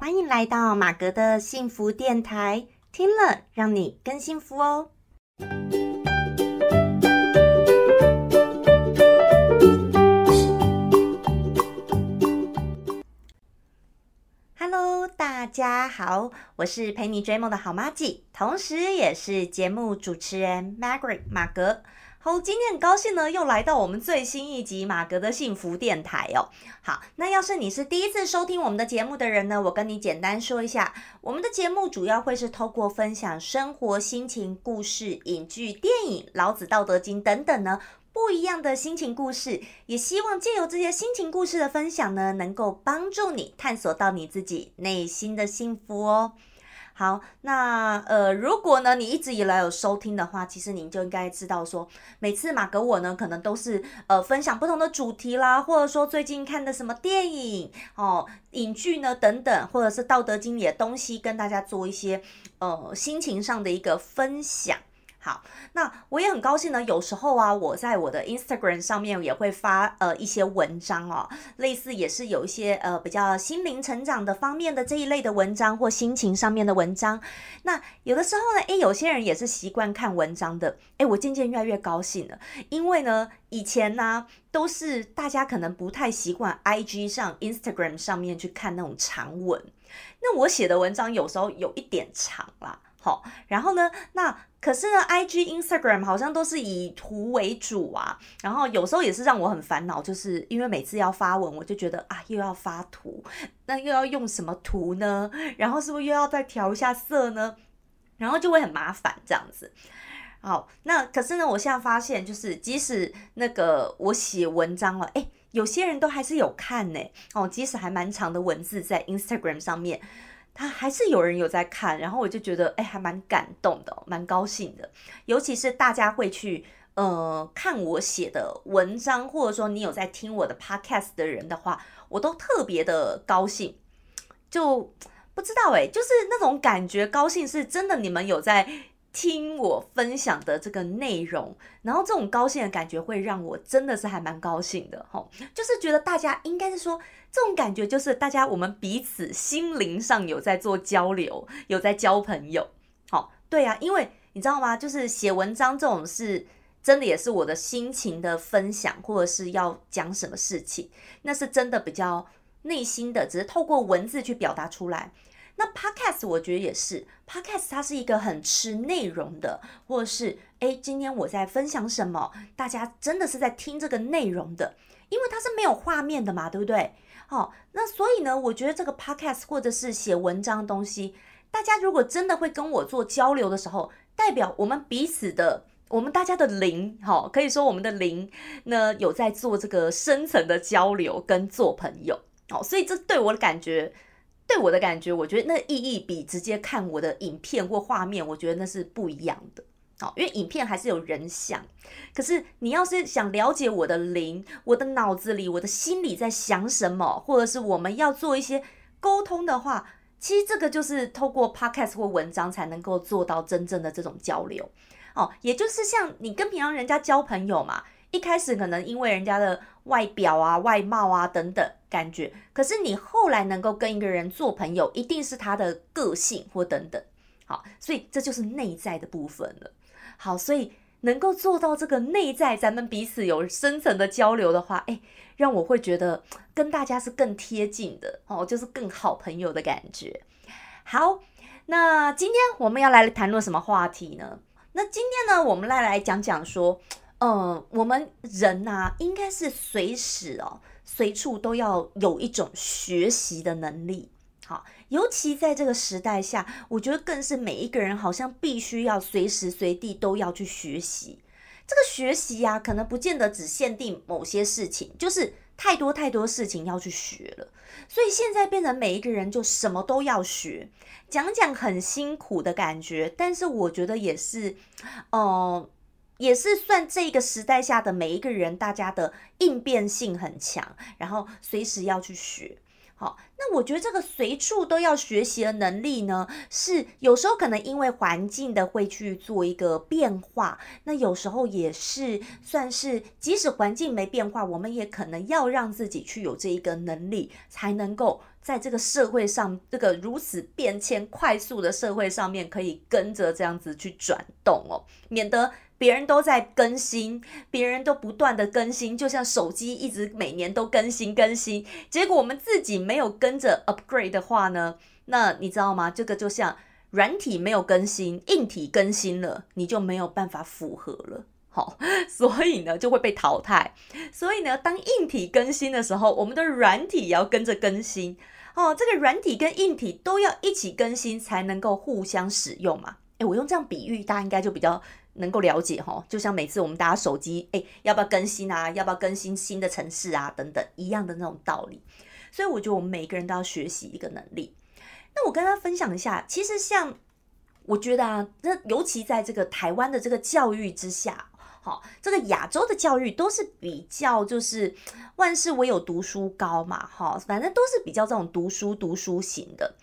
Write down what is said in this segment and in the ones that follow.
欢迎来到马格的幸福电台，听了让你更幸福哦。Hello，大家好，我是陪你追梦的好妈吉，同时也是节目主持人 Margaret 马格。好，今天很高兴呢，又来到我们最新一集马格的幸福电台哦。好，那要是你是第一次收听我们的节目的人呢，我跟你简单说一下，我们的节目主要会是透过分享生活、心情、故事、影剧、电影、老子、道德经等等呢不一样的心情故事，也希望借由这些心情故事的分享呢，能够帮助你探索到你自己内心的幸福哦。好，那呃，如果呢，你一直以来有收听的话，其实您就应该知道说，每次马哥我呢，可能都是呃分享不同的主题啦，或者说最近看的什么电影哦、影剧呢等等，或者是道德经里的东西，跟大家做一些呃心情上的一个分享。好，那我也很高兴呢。有时候啊，我在我的 Instagram 上面也会发呃一些文章哦，类似也是有一些呃比较心灵成长的方面的这一类的文章或心情上面的文章。那有的时候呢，诶，有些人也是习惯看文章的，诶，我渐渐越来越高兴了，因为呢，以前呢都是大家可能不太习惯 IG 上 Instagram 上面去看那种长文，那我写的文章有时候有一点长啦。好，然后呢？那可是呢？IG、Instagram 好像都是以图为主啊。然后有时候也是让我很烦恼，就是因为每次要发文，我就觉得啊，又要发图，那又要用什么图呢？然后是不是又要再调一下色呢？然后就会很麻烦这样子。好，那可是呢，我现在发现，就是即使那个我写文章了，哎，有些人都还是有看呢。哦，即使还蛮长的文字在 Instagram 上面。他还是有人有在看，然后我就觉得哎，还蛮感动的，蛮高兴的。尤其是大家会去呃看我写的文章，或者说你有在听我的 podcast 的人的话，我都特别的高兴。就不知道哎，就是那种感觉，高兴是真的，你们有在。听我分享的这个内容，然后这种高兴的感觉会让我真的是还蛮高兴的哈，就是觉得大家应该是说这种感觉，就是大家我们彼此心灵上有在做交流，有在交朋友。好，对啊，因为你知道吗？就是写文章这种事，真的也是我的心情的分享，或者是要讲什么事情，那是真的比较内心的，只是透过文字去表达出来。那 podcast 我觉得也是，podcast 它是一个很吃内容的，或者是诶，今天我在分享什么，大家真的是在听这个内容的，因为它是没有画面的嘛，对不对？好，那所以呢，我觉得这个 podcast 或者是写文章的东西，大家如果真的会跟我做交流的时候，代表我们彼此的，我们大家的灵，哈，可以说我们的灵呢有在做这个深层的交流跟做朋友，好，所以这对我的感觉。对我的感觉，我觉得那意义比直接看我的影片或画面，我觉得那是不一样的。好，因为影片还是有人想，可是你要是想了解我的灵，我的脑子里，我的心里在想什么，或者是我们要做一些沟通的话，其实这个就是透过 podcast 或文章才能够做到真正的这种交流。哦，也就是像你跟平常人家交朋友嘛。一开始可能因为人家的外表啊、外貌啊等等感觉，可是你后来能够跟一个人做朋友，一定是他的个性或等等。好，所以这就是内在的部分了。好，所以能够做到这个内在，咱们彼此有深层的交流的话，哎，让我会觉得跟大家是更贴近的哦，就是更好朋友的感觉。好，那今天我们要来谈论什么话题呢？那今天呢，我们来来讲讲说。呃，我们人呐，应该是随时哦，随处都要有一种学习的能力。尤其在这个时代下，我觉得更是每一个人好像必须要随时随地都要去学习。这个学习呀，可能不见得只限定某些事情，就是太多太多事情要去学了。所以现在变成每一个人就什么都要学，讲讲很辛苦的感觉，但是我觉得也是，哦。也是算这个时代下的每一个人，大家的应变性很强，然后随时要去学。好，那我觉得这个随处都要学习的能力呢，是有时候可能因为环境的会去做一个变化，那有时候也是算是即使环境没变化，我们也可能要让自己去有这一个能力，才能够在这个社会上，这个如此变迁快速的社会上面，可以跟着这样子去转动哦，免得别人都在更新，别人都不断的更新，就像手机一直每年都更新更新，结果我们自己没有跟着 upgrade 的话呢，那你知道吗？这个就像软体没有更新，硬体更新了，你就没有办法符合了。好，所以呢就会被淘汰。所以呢，当硬体更新的时候，我们的软体也要跟着更新。哦，这个软体跟硬体都要一起更新，才能够互相使用嘛。诶，我用这样比喻，大家应该就比较能够了解哈。就像每次我们大家手机，诶，要不要更新啊？要不要更新新的城市啊？等等一样的那种道理。所以我觉得我们每个人都要学习一个能力。那我跟大家分享一下，其实像我觉得啊，那尤其在这个台湾的这个教育之下。好，这个亚洲的教育都是比较就是万事唯有读书高嘛，哈，反正都是比较这种读书读书型的。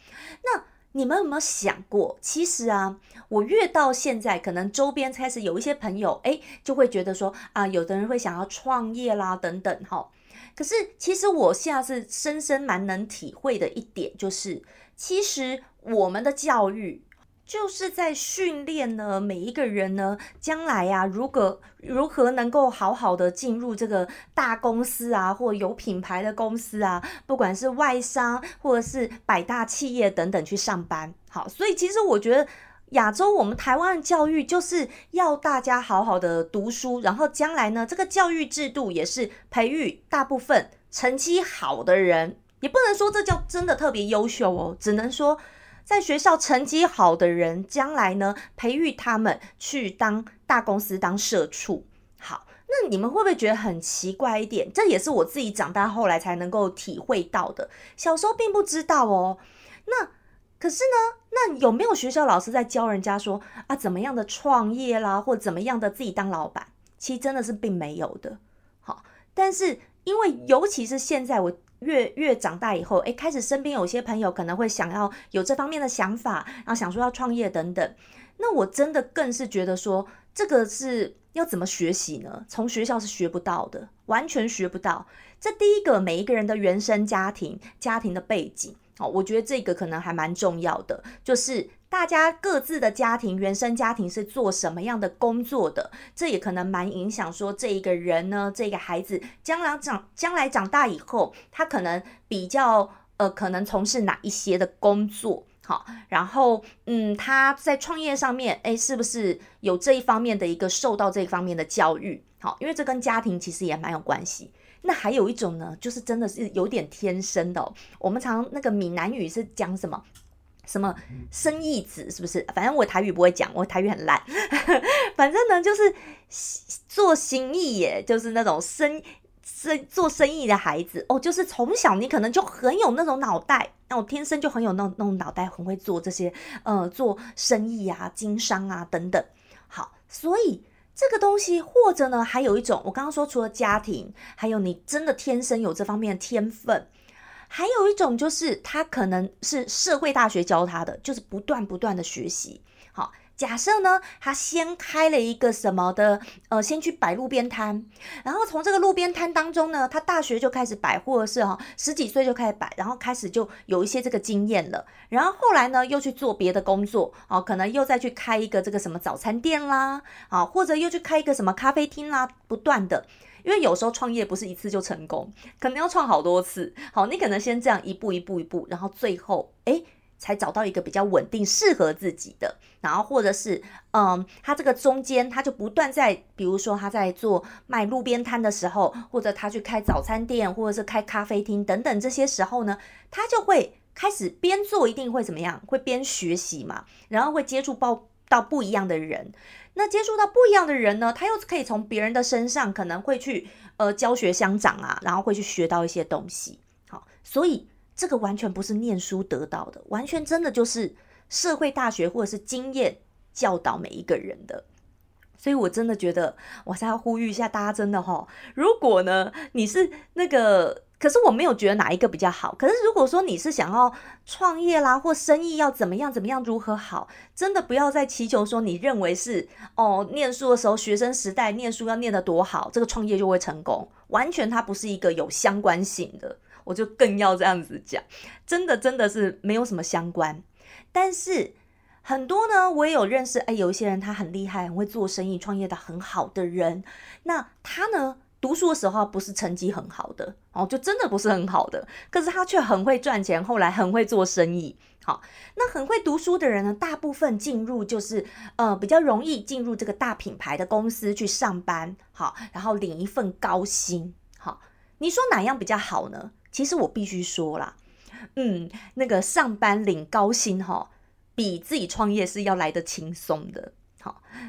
那你们有没有想过，其实啊，我越到现在，可能周边开始有一些朋友，哎，就会觉得说啊，有的人会想要创业啦，等等，哈。可是其实我现在是深深蛮能体会的一点，就是其实我们的教育。就是在训练呢，每一个人呢，将来呀，如果如何能够好好的进入这个大公司啊，或有品牌的公司啊，不管是外商或者是百大企业等等去上班。好，所以其实我觉得亚洲我们台湾的教育就是要大家好好的读书，然后将来呢，这个教育制度也是培育大部分成绩好的人，也不能说这叫真的特别优秀哦，只能说。在学校成绩好的人，将来呢，培育他们去当大公司当社畜。好，那你们会不会觉得很奇怪一点？这也是我自己长大后来才能够体会到的，小时候并不知道哦。那可是呢，那有没有学校老师在教人家说啊，怎么样的创业啦，或怎么样的自己当老板？其实真的是并没有的。好，但是因为尤其是现在我。越越长大以后，诶，开始身边有些朋友可能会想要有这方面的想法，然后想说要创业等等。那我真的更是觉得说，这个是要怎么学习呢？从学校是学不到的，完全学不到。这第一个，每一个人的原生家庭、家庭的背景，哦，我觉得这个可能还蛮重要的，就是。大家各自的家庭、原生家庭是做什么样的工作的？这也可能蛮影响说这一个人呢，这个孩子将来长将来长大以后，他可能比较呃，可能从事哪一些的工作？好，然后嗯，他在创业上面，哎，是不是有这一方面的一个受到这一方面的教育？好，因为这跟家庭其实也蛮有关系。那还有一种呢，就是真的是有点天生的。我们常那个闽南语是讲什么？什么生意子是不是？反正我台语不会讲，我台语很烂。反正呢，就是做生意耶，就是那种生生做生意的孩子哦，就是从小你可能就很有那种脑袋，那我天生就很有那那种脑袋，很会做这些呃做生意啊、经商啊等等。好，所以这个东西，或者呢，还有一种，我刚刚说除了家庭，还有你真的天生有这方面的天分。还有一种就是他可能是社会大学教他的，就是不断不断的学习。好，假设呢，他先开了一个什么的，呃，先去摆路边摊，然后从这个路边摊当中呢，他大学就开始摆，或者是哈十几岁就开始摆，然后开始就有一些这个经验了。然后后来呢，又去做别的工作，哦，可能又再去开一个这个什么早餐店啦，啊，或者又去开一个什么咖啡厅啦，不断的。因为有时候创业不是一次就成功，可能要创好多次。好，你可能先这样一步一步一步，然后最后哎，才找到一个比较稳定、适合自己的。然后或者是嗯，他这个中间他就不断在，比如说他在做卖路边摊的时候，或者他去开早餐店，或者是开咖啡厅等等这些时候呢，他就会开始边做，一定会怎么样？会边学习嘛，然后会接触到到不一样的人。那接触到不一样的人呢，他又可以从别人的身上可能会去呃教学相长啊，然后会去学到一些东西。好，所以这个完全不是念书得到的，完全真的就是社会大学或者是经验教导每一个人的。所以我真的觉得，我还要呼吁一下大家，真的哈，如果呢你是那个。可是我没有觉得哪一个比较好。可是如果说你是想要创业啦，或生意要怎么样怎么样如何好，真的不要再祈求说你认为是哦，念书的时候学生时代念书要念得多好，这个创业就会成功，完全它不是一个有相关性的。我就更要这样子讲，真的真的是没有什么相关。但是很多呢，我也有认识，哎，有一些人他很厉害，很会做生意，创业的很好的人，那他呢？读书的时候不是成绩很好的哦，就真的不是很好的，可是他却很会赚钱，后来很会做生意。好，那很会读书的人呢，大部分进入就是呃比较容易进入这个大品牌的公司去上班，好，然后领一份高薪。好，你说哪样比较好呢？其实我必须说啦，嗯，那个上班领高薪哈，比自己创业是要来的轻松的。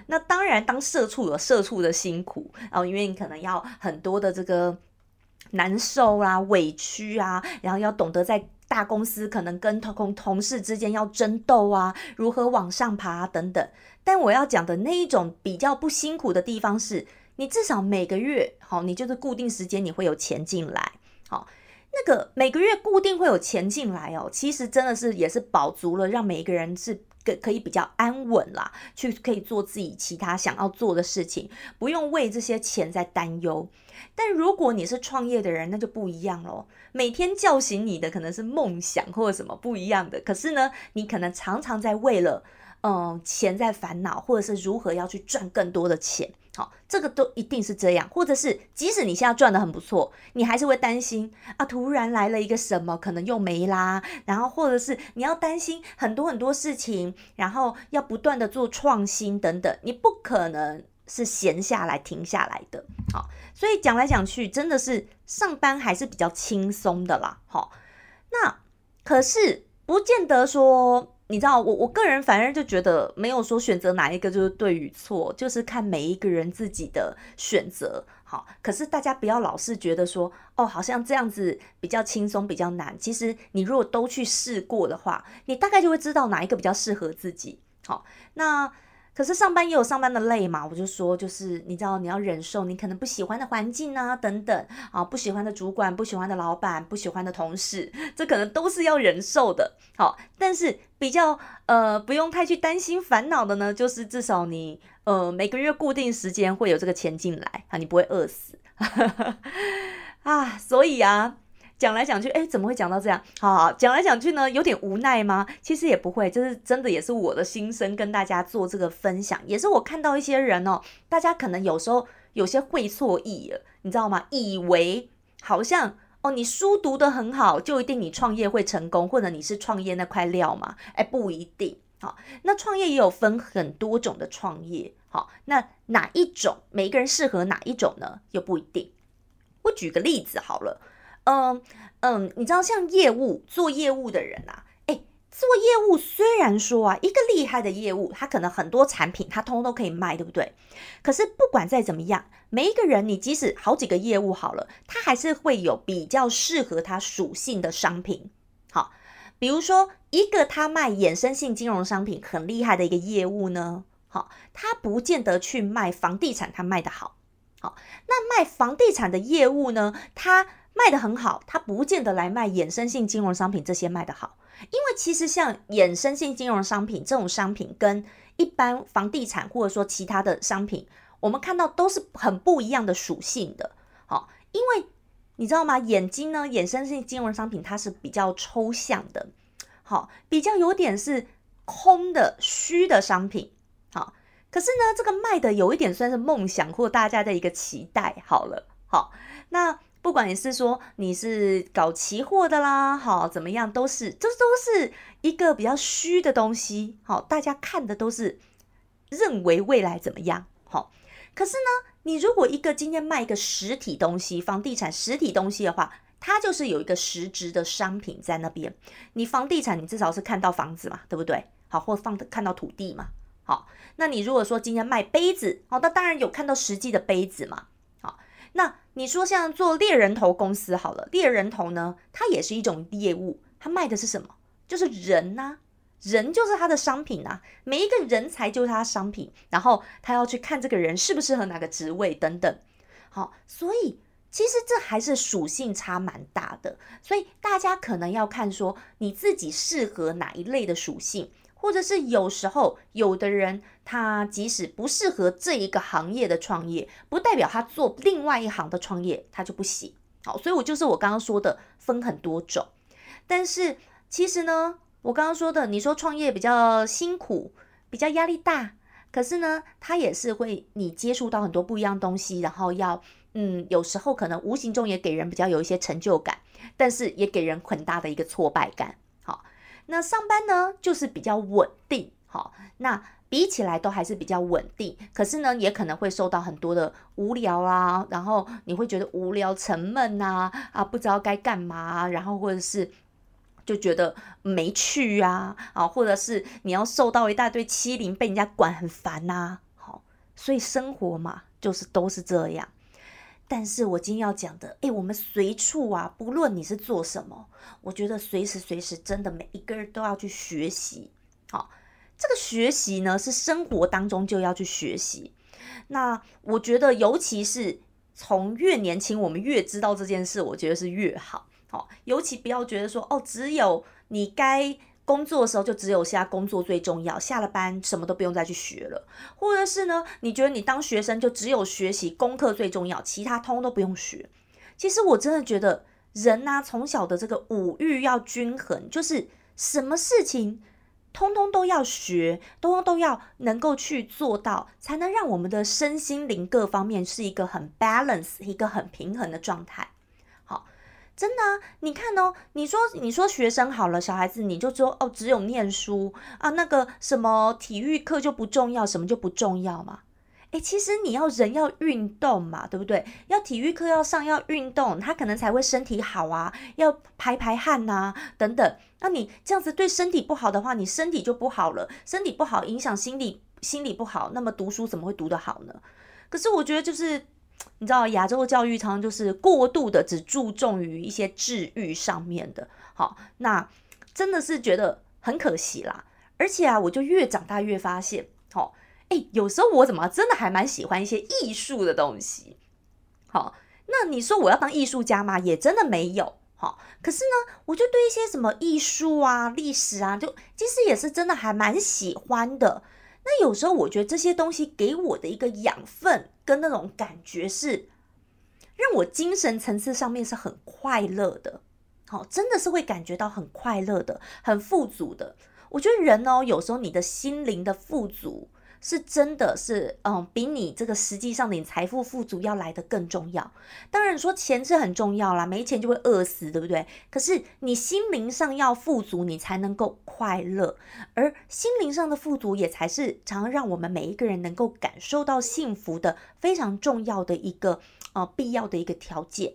那当然，当社畜有社畜的辛苦，然后因为你可能要很多的这个难受啊、委屈啊，然后要懂得在大公司可能跟同同事之间要争斗啊，如何往上爬等等。但我要讲的那一种比较不辛苦的地方是，你至少每个月好，你就是固定时间你会有钱进来，好，那个每个月固定会有钱进来哦，其实真的是也是保足了，让每一个人是。可以比较安稳啦，去可以做自己其他想要做的事情，不用为这些钱在担忧。但如果你是创业的人，那就不一样喽。每天叫醒你的可能是梦想或者什么不一样的，可是呢，你可能常常在为了。嗯，钱在烦恼，或者是如何要去赚更多的钱，好，这个都一定是这样，或者是即使你现在赚的很不错，你还是会担心啊，突然来了一个什么，可能又没啦，然后或者是你要担心很多很多事情，然后要不断的做创新等等，你不可能是闲下来停下来的，好，所以讲来讲去，真的是上班还是比较轻松的啦，好，那可是不见得说。你知道我我个人反而就觉得没有说选择哪一个就是对与错，就是看每一个人自己的选择。好，可是大家不要老是觉得说哦，好像这样子比较轻松比较难。其实你如果都去试过的话，你大概就会知道哪一个比较适合自己。好，那。可是上班也有上班的累嘛，我就说，就是你知道你要忍受你可能不喜欢的环境啊，等等啊，不喜欢的主管、不喜欢的老板、不喜欢的同事，这可能都是要忍受的。好，但是比较呃不用太去担心烦恼的呢，就是至少你呃每个月固定时间会有这个钱进来啊，你不会饿死 啊，所以啊。讲来讲去，哎，怎么会讲到这样？好好讲来讲去呢，有点无奈吗？其实也不会，就是真的也是我的心声，跟大家做这个分享，也是我看到一些人哦，大家可能有时候有些会错意了，你知道吗？以为好像哦，你书读得很好，就一定你创业会成功，或者你是创业那块料嘛？哎，不一定。好，那创业也有分很多种的创业，好，那哪一种每一个人适合哪一种呢？又不一定。我举个例子好了。嗯嗯，你知道像业务做业务的人啊，哎，做业务虽然说啊，一个厉害的业务，他可能很多产品他通通都可以卖，对不对？可是不管再怎么样，每一个人你即使好几个业务好了，他还是会有比较适合他属性的商品。好，比如说一个他卖衍生性金融商品很厉害的一个业务呢，好，他不见得去卖房地产，他卖的好。好，那卖房地产的业务呢，他。卖的很好，它不见得来卖衍生性金融商品这些卖的好，因为其实像衍生性金融商品这种商品跟一般房地产或者说其他的商品，我们看到都是很不一样的属性的。好，因为你知道吗？眼睛呢，衍生性金融商品它是比较抽象的，好，比较有点是空的虚的商品。好，可是呢，这个卖的有一点算是梦想或大家的一个期待。好了，好，那。不管你是说你是搞期货的啦，好怎么样，都是这都是一个比较虚的东西，好，大家看的都是认为未来怎么样，好。可是呢，你如果一个今天卖一个实体东西，房地产实体东西的话，它就是有一个实质的商品在那边。你房地产，你至少是看到房子嘛，对不对？好，或放看到土地嘛，好。那你如果说今天卖杯子，好，那当然有看到实际的杯子嘛。那你说像做猎人头公司好了，猎人头呢，它也是一种业务，它卖的是什么？就是人呐，人就是他的商品呐，每一个人才就是他的商品，然后他要去看这个人适不适合哪个职位等等。好，所以其实这还是属性差蛮大的，所以大家可能要看说你自己适合哪一类的属性。或者是有时候有的人，他即使不适合这一个行业的创业，不代表他做另外一行的创业他就不行。好，所以我就是我刚刚说的分很多种。但是其实呢，我刚刚说的，你说创业比较辛苦，比较压力大，可是呢，它也是会你接触到很多不一样东西，然后要嗯，有时候可能无形中也给人比较有一些成就感，但是也给人很大的一个挫败感。好，那上班呢就是比较稳定，好，那。比起来都还是比较稳定，可是呢，也可能会受到很多的无聊啊，然后你会觉得无聊、沉闷呐，啊，不知道该干嘛，然后或者是就觉得没趣啊，啊，或者是你要受到一大堆欺凌，被人家管很烦呐，好，所以生活嘛，就是都是这样。但是我今天要讲的，诶，我们随处啊，不论你是做什么，我觉得随时随时真的每一个人都要去学习，好。这个学习呢，是生活当中就要去学习。那我觉得，尤其是从越年轻，我们越知道这件事，我觉得是越好。好，尤其不要觉得说，哦，只有你该工作的时候，就只有现在工作最重要，下了班什么都不用再去学了。或者是呢，你觉得你当学生就只有学习功课最重要，其他通都不用学。其实我真的觉得，人呢，从小的这个五欲要均衡，就是什么事情。通通都要学，通通都要能够去做到，才能让我们的身心灵各方面是一个很 balance、一个很平衡的状态。好，真的，你看哦，你说你说学生好了，小孩子你就说哦，只有念书啊，那个什么体育课就不重要，什么就不重要嘛？诶，其实你要人要运动嘛，对不对？要体育课要上，要运动，他可能才会身体好啊，要排排汗呐，等等。那你这样子对身体不好的话，你身体就不好了，身体不好影响心理，心理不好，那么读书怎么会读得好呢？可是我觉得就是，你知道亚洲的教育常常就是过度的只注重于一些治愈上面的，好，那真的是觉得很可惜啦。而且啊，我就越长大越发现，好。哎，有时候我怎么真的还蛮喜欢一些艺术的东西，好，那你说我要当艺术家吗？也真的没有，好，可是呢，我就对一些什么艺术啊、历史啊，就其实也是真的还蛮喜欢的。那有时候我觉得这些东西给我的一个养分跟那种感觉是，让我精神层次上面是很快乐的，好，真的是会感觉到很快乐的、很富足的。我觉得人哦，有时候你的心灵的富足。是真的是，嗯，比你这个实际上的你财富富足要来的更重要。当然说钱是很重要啦，没钱就会饿死，对不对？可是你心灵上要富足，你才能够快乐，而心灵上的富足也才是常让我们每一个人能够感受到幸福的非常重要的一个呃必要的一个条件。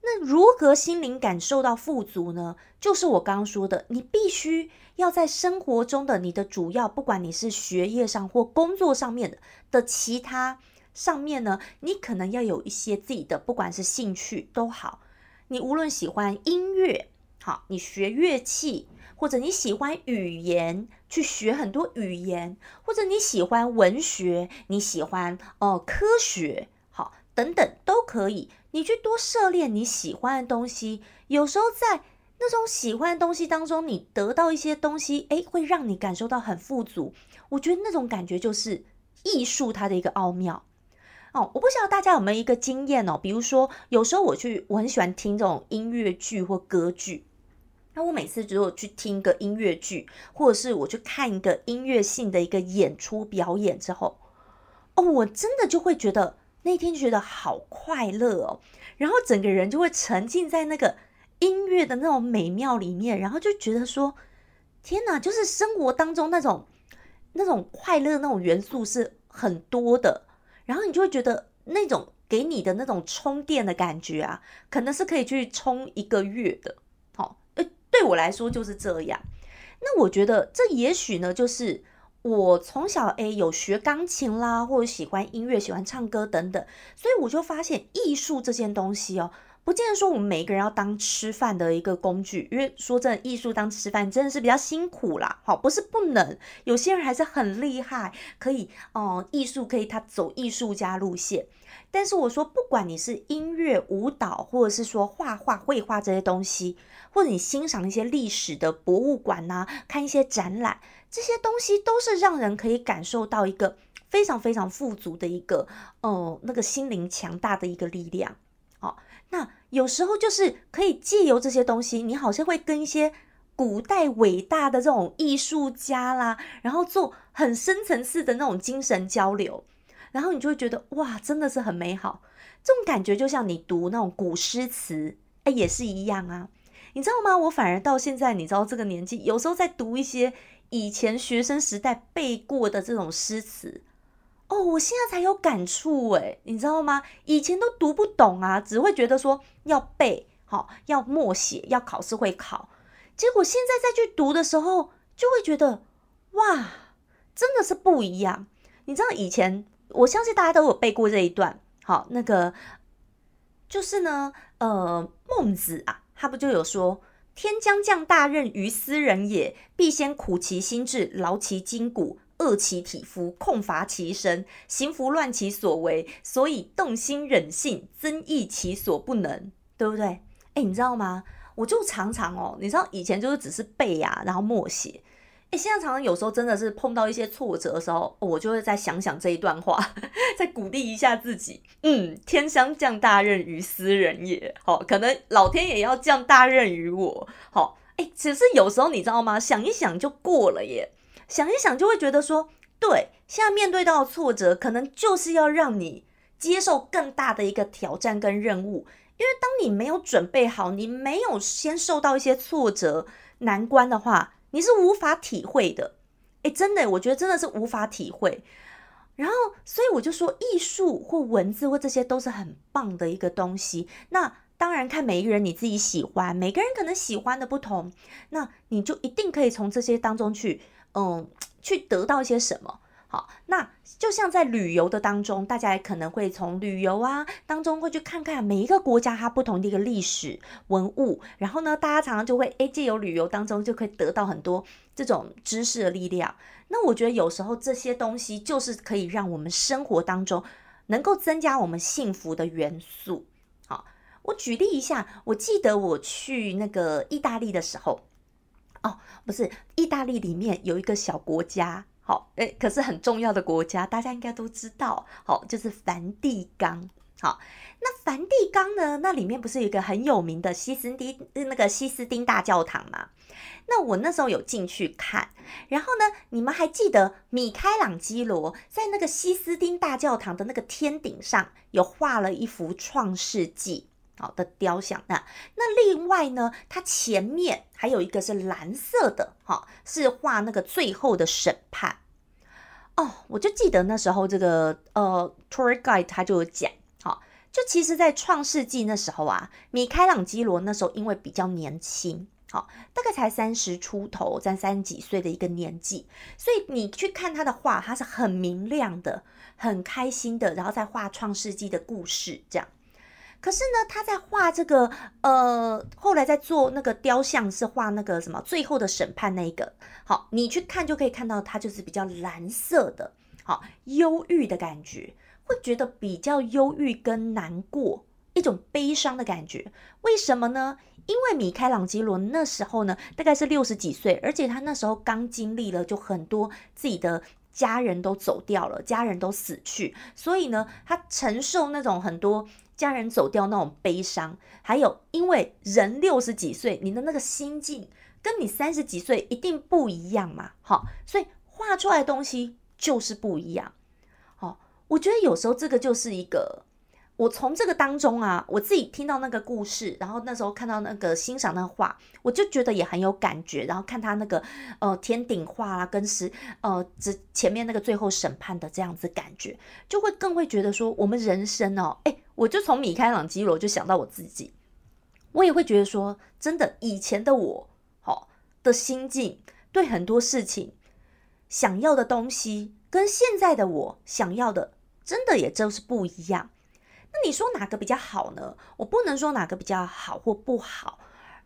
那如何心灵感受到富足呢？就是我刚刚说的，你必须要在生活中的你的主要，不管你是学业上或工作上面的其他上面呢，你可能要有一些自己的，不管是兴趣都好。你无论喜欢音乐，好，你学乐器，或者你喜欢语言，去学很多语言，或者你喜欢文学，你喜欢哦科学，好，等等都可以。你去多涉猎你喜欢的东西，有时候在那种喜欢的东西当中，你得到一些东西，诶，会让你感受到很富足。我觉得那种感觉就是艺术它的一个奥妙哦。我不晓得大家有没有一个经验哦，比如说有时候我去，我很喜欢听这种音乐剧或歌剧。那我每次如果去听一个音乐剧，或者是我去看一个音乐性的一个演出表演之后，哦，我真的就会觉得。那天觉得好快乐哦，然后整个人就会沉浸在那个音乐的那种美妙里面，然后就觉得说，天哪，就是生活当中那种那种快乐那种元素是很多的，然后你就会觉得那种给你的那种充电的感觉啊，可能是可以去充一个月的。好，呃，对我来说就是这样。那我觉得这也许呢，就是。我从小诶有学钢琴啦，或者喜欢音乐、喜欢唱歌等等，所以我就发现艺术这件东西哦，不见得说我们每一个人要当吃饭的一个工具，因为说真的，艺术当吃饭真的是比较辛苦啦。好，不是不能，有些人还是很厉害，可以哦，艺术可以他走艺术家路线。但是我说，不管你是音乐、舞蹈，或者是说画画、绘画这些东西，或者你欣赏一些历史的博物馆呐，看一些展览。这些东西都是让人可以感受到一个非常非常富足的一个，哦，那个心灵强大的一个力量。好，那有时候就是可以借由这些东西，你好像会跟一些古代伟大的这种艺术家啦，然后做很深层次的那种精神交流，然后你就会觉得哇，真的是很美好。这种感觉就像你读那种古诗词，哎，也是一样啊。你知道吗？我反而到现在，你知道这个年纪，有时候在读一些以前学生时代背过的这种诗词。哦，我现在才有感触诶，你知道吗？以前都读不懂啊，只会觉得说要背，好要默写，要考试会考。结果现在再去读的时候，就会觉得哇，真的是不一样。你知道以前，我相信大家都有背过这一段，好，那个就是呢，呃，孟子啊，他不就有说：“天将降大任于斯人也，必先苦其心志，劳其筋骨。”饿其体肤，空乏其身，行拂乱其所为，所以动心忍性，增益其所不能，对不对？哎，你知道吗？我就常常哦，你知道以前就是只是背呀，然后默写。哎，现在常常有时候真的是碰到一些挫折的时候，我就会再想想这一段话，再鼓励一下自己。嗯，天将降大任于斯人也，好，可能老天也要降大任于我。好，哎，只是有时候你知道吗？想一想就过了耶。想一想，就会觉得说，对，现在面对到挫折，可能就是要让你接受更大的一个挑战跟任务。因为当你没有准备好，你没有先受到一些挫折难关的话，你是无法体会的。诶，真的，我觉得真的是无法体会。然后，所以我就说，艺术或文字或这些都是很棒的一个东西。那当然看每一个人你自己喜欢，每个人可能喜欢的不同，那你就一定可以从这些当中去。嗯，去得到一些什么？好，那就像在旅游的当中，大家也可能会从旅游啊当中会去看看每一个国家它不同的一个历史文物，然后呢，大家常常就会诶，借由旅游当中就可以得到很多这种知识的力量。那我觉得有时候这些东西就是可以让我们生活当中能够增加我们幸福的元素。好，我举例一下，我记得我去那个意大利的时候。哦，不是，意大利里面有一个小国家，好，诶，可是很重要的国家，大家应该都知道，好，就是梵蒂冈。好，那梵蒂冈呢，那里面不是有一个很有名的西斯丁那个西斯丁大教堂吗？那我那时候有进去看，然后呢，你们还记得米开朗基罗在那个西斯丁大教堂的那个天顶上有画了一幅《创世纪》。好的雕像，那那另外呢，它前面还有一个是蓝色的，哈，是画那个最后的审判。哦，我就记得那时候这个呃，tour guide 他就有讲，好，就其实，在创世纪那时候啊，米开朗基罗那时候因为比较年轻，好，大概才三十出头，在三十几岁的一个年纪，所以你去看他的画，他是很明亮的，很开心的，然后再画创世纪的故事，这样。可是呢，他在画这个，呃，后来在做那个雕像，是画那个什么最后的审判那一个。好，你去看就可以看到，它就是比较蓝色的，好忧郁的感觉，会觉得比较忧郁跟难过，一种悲伤的感觉。为什么呢？因为米开朗基罗那时候呢，大概是六十几岁，而且他那时候刚经历了就很多自己的家人都走掉了，家人都死去，所以呢，他承受那种很多。家人走掉那种悲伤，还有因为人六十几岁，你的那个心境跟你三十几岁一定不一样嘛，好，所以画出来的东西就是不一样。好，我觉得有时候这个就是一个。我从这个当中啊，我自己听到那个故事，然后那时候看到那个欣赏那画，我就觉得也很有感觉。然后看他那个呃天顶画啦，跟是呃这前面那个最后审判的这样子感觉，就会更会觉得说，我们人生哦，哎，我就从米开朗基罗就想到我自己，我也会觉得说，真的以前的我，好，的心境对很多事情想要的东西，跟现在的我想要的，真的也就是不一样。那你说哪个比较好呢？我不能说哪个比较好或不好，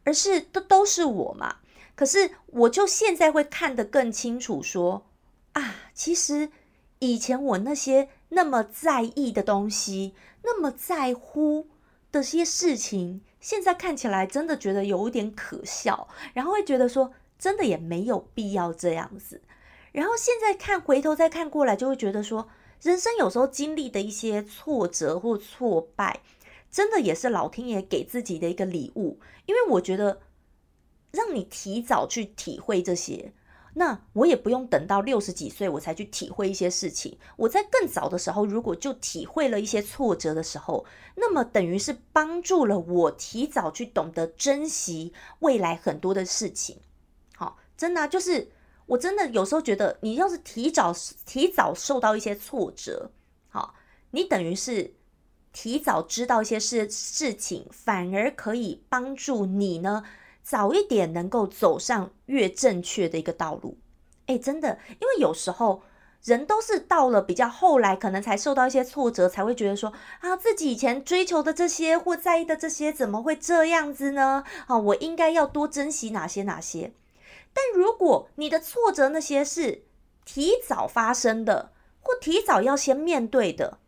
而是都都是我嘛。可是我就现在会看得更清楚，说啊，其实以前我那些那么在意的东西，那么在乎的些事情，现在看起来真的觉得有一点可笑，然后会觉得说，真的也没有必要这样子。然后现在看回头再看过来，就会觉得说。人生有时候经历的一些挫折或挫败，真的也是老天爷给自己的一个礼物，因为我觉得让你提早去体会这些。那我也不用等到六十几岁我才去体会一些事情。我在更早的时候，如果就体会了一些挫折的时候，那么等于是帮助了我提早去懂得珍惜未来很多的事情。好，真的就是我真的有时候觉得，你要是提早提早受到一些挫折，好，你等于是提早知道一些事事情，反而可以帮助你呢。早一点能够走上越正确的一个道路，哎，真的，因为有时候人都是到了比较后来，可能才受到一些挫折，才会觉得说啊，自己以前追求的这些或在意的这些，怎么会这样子呢？啊，我应该要多珍惜哪些哪些。但如果你的挫折那些是提早发生的，或提早要先面对的，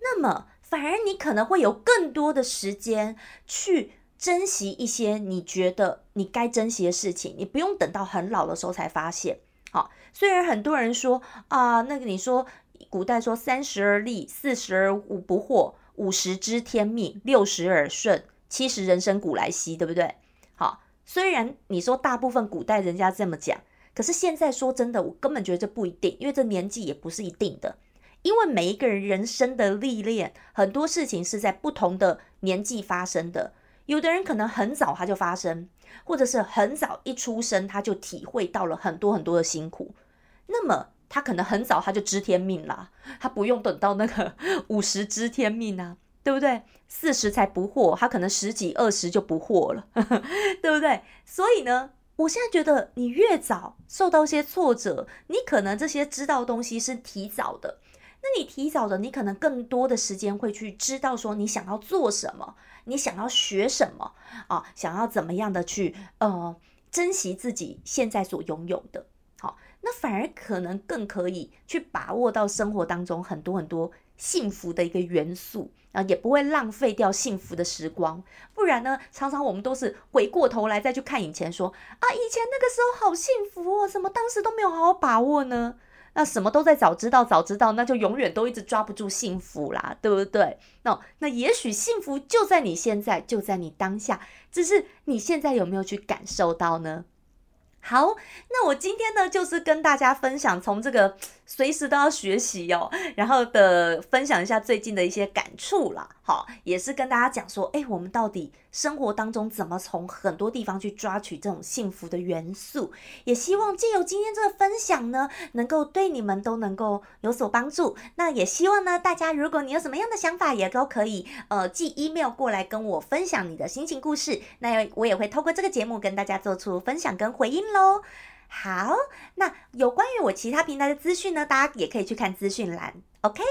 那么反而你可能会有更多的时间去。珍惜一些你觉得你该珍惜的事情，你不用等到很老的时候才发现。好，虽然很多人说啊，那个你说古代说三十而立，四十而五不惑，五十知天命，六十耳顺，七十人生古来稀，对不对？好，虽然你说大部分古代人家这么讲，可是现在说真的，我根本觉得这不一定，因为这年纪也不是一定的，因为每一个人人生的历练，很多事情是在不同的年纪发生的。有的人可能很早他就发生，或者是很早一出生他就体会到了很多很多的辛苦，那么他可能很早他就知天命啦，他不用等到那个 五十知天命啊，对不对？四十才不惑，他可能十几二十就不惑了，对不对？所以呢，我现在觉得你越早受到一些挫折，你可能这些知道东西是提早的。那你提早的，你可能更多的时间会去知道说你想要做什么，你想要学什么啊，想要怎么样的去呃珍惜自己现在所拥有的，好，那反而可能更可以去把握到生活当中很多很多幸福的一个元素啊，也不会浪费掉幸福的时光。不然呢，常常我们都是回过头来再去看以前，说啊，以前那个时候好幸福哦，怎么当时都没有好好把握呢？那什么都在早知道，早知道，那就永远都一直抓不住幸福啦，对不对？那那也许幸福就在你现在，就在你当下，只是你现在有没有去感受到呢？好，那我今天呢，就是跟大家分享从这个随时都要学习哦，然后的分享一下最近的一些感触啦。好，也是跟大家讲说，哎，我们到底生活当中怎么从很多地方去抓取这种幸福的元素？也希望借由今天这个分享呢，能够对你们都能够有所帮助。那也希望呢，大家如果你有什么样的想法，也都可以呃寄 email 过来跟我分享你的心情故事。那我也会透过这个节目跟大家做出分享跟回应喽。好，那有关于我其他平台的资讯呢，大家也可以去看资讯栏。OK，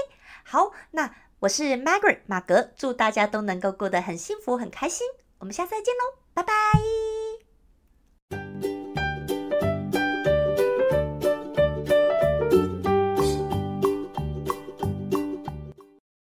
好，那。我是 Margaret 马格，祝大家都能够过得很幸福、很开心。我们下次再见喽，拜拜。